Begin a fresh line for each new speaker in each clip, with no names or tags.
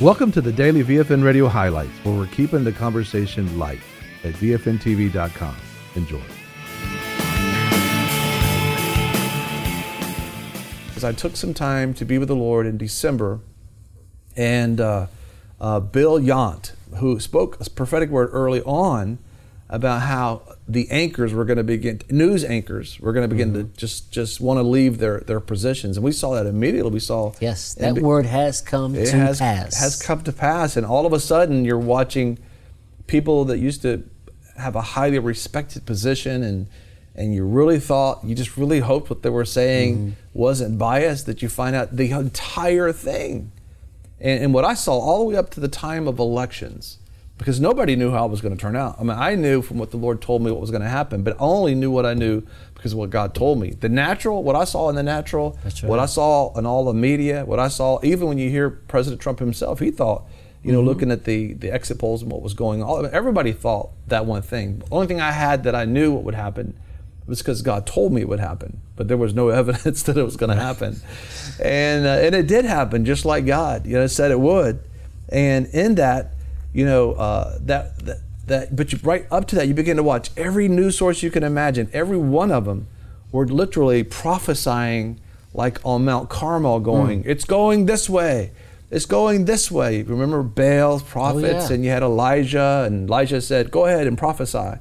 Welcome to the daily VFN Radio highlights, where we're keeping the conversation light at VFNTV.com. Enjoy.
As I took some time to be with the Lord in December, and uh, uh, Bill Yount, who spoke a prophetic word early on about how the anchors were going to begin, news anchors were going to begin mm-hmm. to just just want to leave their their positions, and we saw that immediately. We saw
yes, that word has come to
has,
pass.
Has come to pass, and all of a sudden you're watching people that used to have a highly respected position and and you really thought you just really hoped what they were saying mm-hmm. wasn't biased that you find out the entire thing and, and, what i saw all the way up to the time of elections because nobody knew how it was going to turn out. I mean, I knew from what the Lord told me what was going to happen, but I only knew what I knew because of what God told me. The natural, what I saw in the natural, right. what I saw in all the media, what I saw, even when you hear President Trump himself, he thought, you know, mm-hmm. looking at the, the exit polls and what was going on, everybody thought that one thing. The only thing I had that I knew what would happen was because God told me it would happen, but there was no evidence that it was going to happen. and, uh, and it did happen just like God, you know, said it would. And in that, you know, uh, that, that, that, but you, right up to that, you begin to watch every news source you can imagine. Every one of them were literally prophesying, like on Mount Carmel, going, mm. "It's going this way, it's going this way." Remember Baal's prophets, oh, yeah. and you had Elijah, and Elijah said, "Go ahead and prophesy."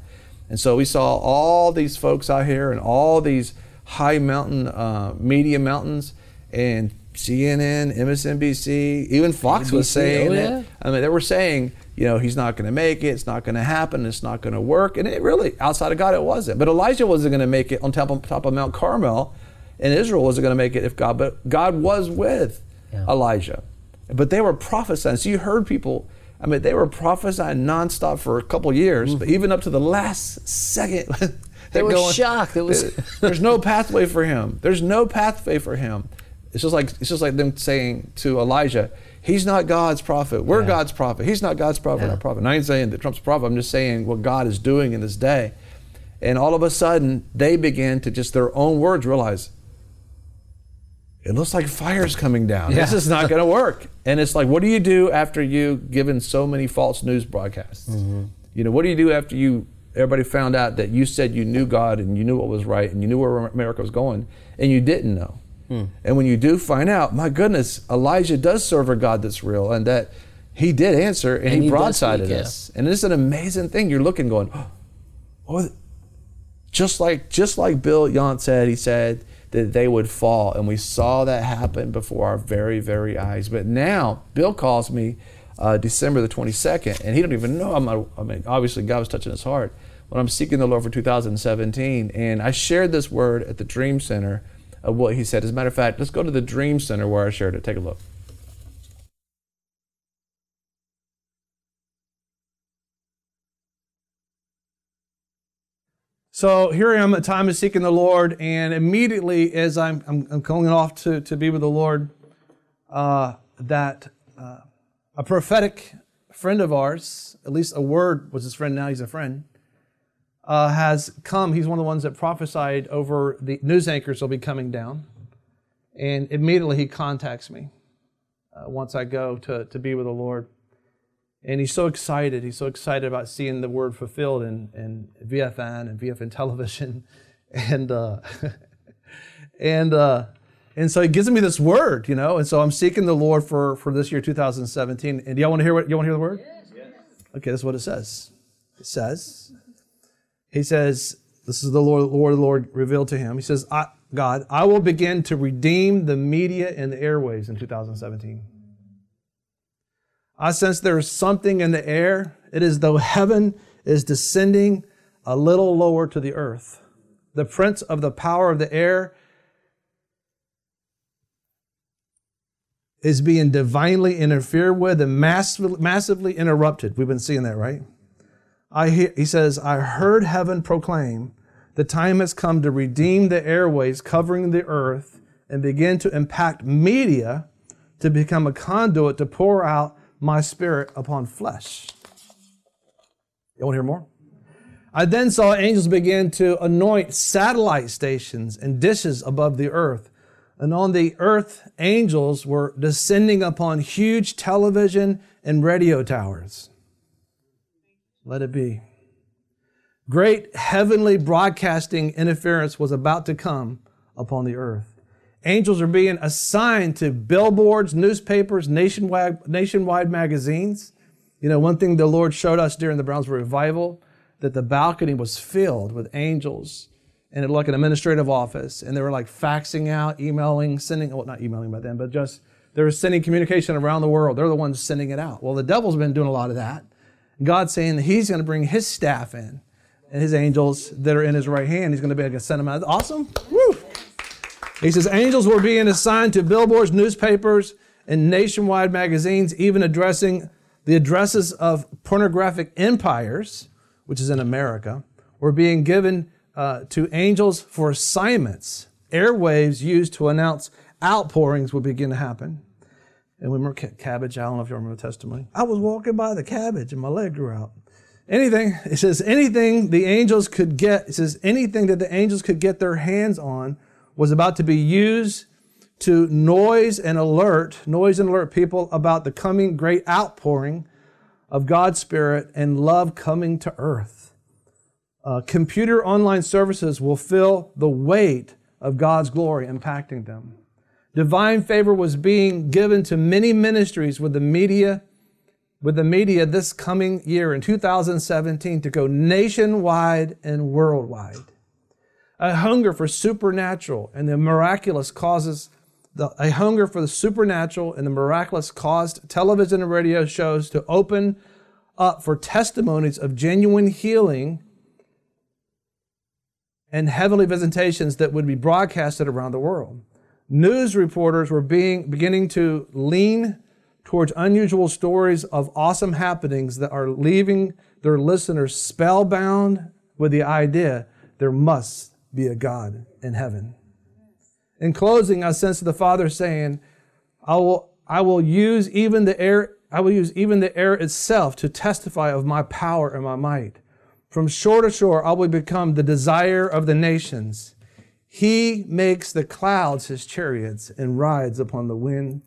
And so we saw all these folks out here, and all these high mountain, uh, media mountains, and CNN, MSNBC, even Fox ABC, was saying oh, yeah. it. I mean, they were saying, you know, he's not going to make it. It's not going to happen. It's not going to work. And it really, outside of God, it wasn't. But Elijah wasn't going to make it on top of, top of Mount Carmel, and Israel wasn't going to make it if God. But God was with yeah. Elijah. But they were prophesying. So you heard people. I mean, they were prophesying nonstop for a couple years, mm-hmm. but even up to the last second,
they were going, shocked. It was
there's no pathway for him. There's no pathway for him. It's just like it's just like them saying to Elijah, "He's not God's prophet. We're yeah. God's prophet. He's not God's prophet. Yeah. Our prophet." And I ain't saying that Trump's prophet. I'm just saying what God is doing in this day. And all of a sudden, they began to just their own words realize it looks like fire's coming down. Yeah. This is not going to work. And it's like, what do you do after you given so many false news broadcasts? Mm-hmm. You know, what do you do after you everybody found out that you said you knew God and you knew what was right and you knew where America was going and you didn't know? Hmm. And when you do find out, my goodness, Elijah does serve a God that's real and that he did answer and, and he, he broadsided us. And it's an amazing thing. You're looking going, oh, just like just like Bill Yount said, he said that they would fall. And we saw that happen before our very, very eyes. But now Bill calls me uh, December the 22nd, and he don't even know I'm not, I mean, obviously God was touching his heart when I'm seeking the Lord for 2017. And I shared this word at the Dream Center of what he said. As a matter of fact, let's go to the Dream Center where I shared it. Take a look. So here I am at time of seeking the Lord, and immediately as I'm, I'm, I'm going off to, to be with the Lord, uh, that uh, a prophetic friend of ours, at least a word was his friend, now he's a friend, uh, has come. He's one of the ones that prophesied over the news anchors will be coming down. And immediately he contacts me uh, once I go to, to be with the Lord. And he's so excited. He's so excited about seeing the word fulfilled in, in VFN and VFN television. And, uh, and, uh, and so he gives me this word, you know. And so I'm seeking the Lord for, for this year, 2017. And do y'all want to hear what y'all want to hear the word? Yes. Okay, is what it says. It says, he says, This is the Lord, Lord, the Lord revealed to him. He says, God, I will begin to redeem the media and the airways in 2017. I sense there is something in the air. It is though heaven is descending a little lower to the earth. The prince of the power of the air is being divinely interfered with and massively interrupted. We've been seeing that, right? I hear, he says, I heard heaven proclaim, the time has come to redeem the airways covering the earth and begin to impact media to become a conduit to pour out my spirit upon flesh. You want to hear more? I then saw angels begin to anoint satellite stations and dishes above the earth And on the earth, angels were descending upon huge television and radio towers. Let it be. Great heavenly broadcasting interference was about to come upon the earth. Angels are being assigned to billboards, newspapers, nationwide, nationwide magazines. You know, one thing the Lord showed us during the Brownsville revival that the balcony was filled with angels and it looked like an administrative office, and they were like faxing out, emailing, sending, well, not emailing by then, but just they were sending communication around the world. They're the ones sending it out. Well, the devil's been doing a lot of that. God's saying that he's going to bring his staff in and his angels that are in his right hand. He's going to be able to send them out. Awesome. Woo. He says angels were being assigned to billboards, newspapers, and nationwide magazines, even addressing the addresses of pornographic empires, which is in America, were being given uh, to angels for assignments. Airwaves used to announce outpourings would begin to happen. And we remember cabbage? I don't know if you remember the testimony. I was walking by the cabbage and my leg grew out. Anything, it says, anything the angels could get, it says, anything that the angels could get their hands on was about to be used to noise and alert, noise and alert people about the coming great outpouring of God's Spirit and love coming to earth. Uh, computer online services will feel the weight of God's glory impacting them. Divine favor was being given to many ministries with the media, with the media this coming year in 2017 to go nationwide and worldwide. A hunger for supernatural and the miraculous causes the, a hunger for the supernatural and the miraculous caused television and radio shows to open up for testimonies of genuine healing and heavenly visitations that would be broadcasted around the world. News reporters were being, beginning to lean towards unusual stories of awesome happenings that are leaving their listeners spellbound with the idea there must be a God in heaven. In closing, I sense the Father saying, I will, I will use even the air, I will use even the air itself to testify of my power and my might. From shore to shore, I will become the desire of the nations. He makes the clouds his chariots and rides upon the wind,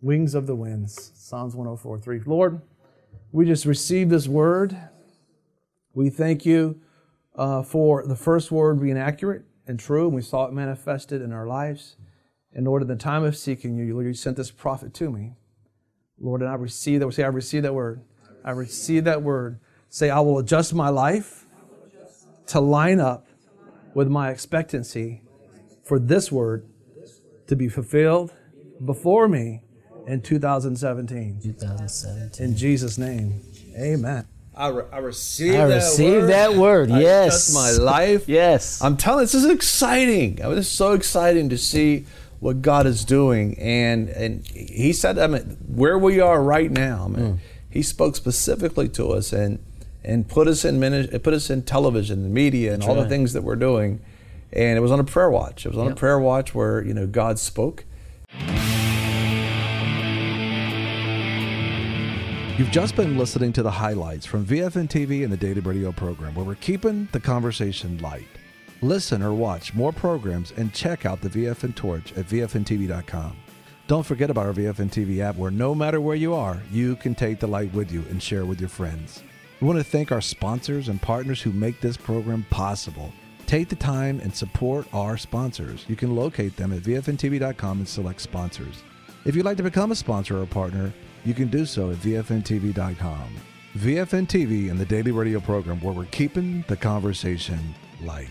wings of the winds. Psalms 104 3. Lord, we just receive this word. We thank you uh, for the first word being accurate and true, and we saw it manifested in our lives. And Lord, in the time of seeking you, Lord, you sent this prophet to me. Lord, and I receive that. Word. Say, I receive that word. I receive that word. Say, I will adjust my life to line up with my expectancy for this word to be fulfilled before me in 2017.
2017.
In Jesus' name, amen.
I, re- I receive
I
that
receive
word.
that word.
I
Yes.
adjust my life.
Yes.
I'm telling this is exciting. I mean, it's so exciting to see what God is doing. And and he said, I mean, where we are right now, I mean, mm. he spoke specifically to us and and put us in put us in television and media and all the things that we're doing. And it was on a prayer watch. It was on a prayer watch where, you know, God spoke.
You've just been listening to the highlights from VFN TV and the Daily Radio program, where we're keeping the conversation light. Listen or watch more programs and check out the VFN Torch at VFNTV.com. Don't forget about our VFN TV app, where no matter where you are, you can take the light with you and share with your friends. We want to thank our sponsors and partners who make this program possible. Take the time and support our sponsors. You can locate them at VFNTV.com and select sponsors. If you'd like to become a sponsor or partner, you can do so at VFNTV.com. VFN TV and the daily radio program where we're keeping the conversation light.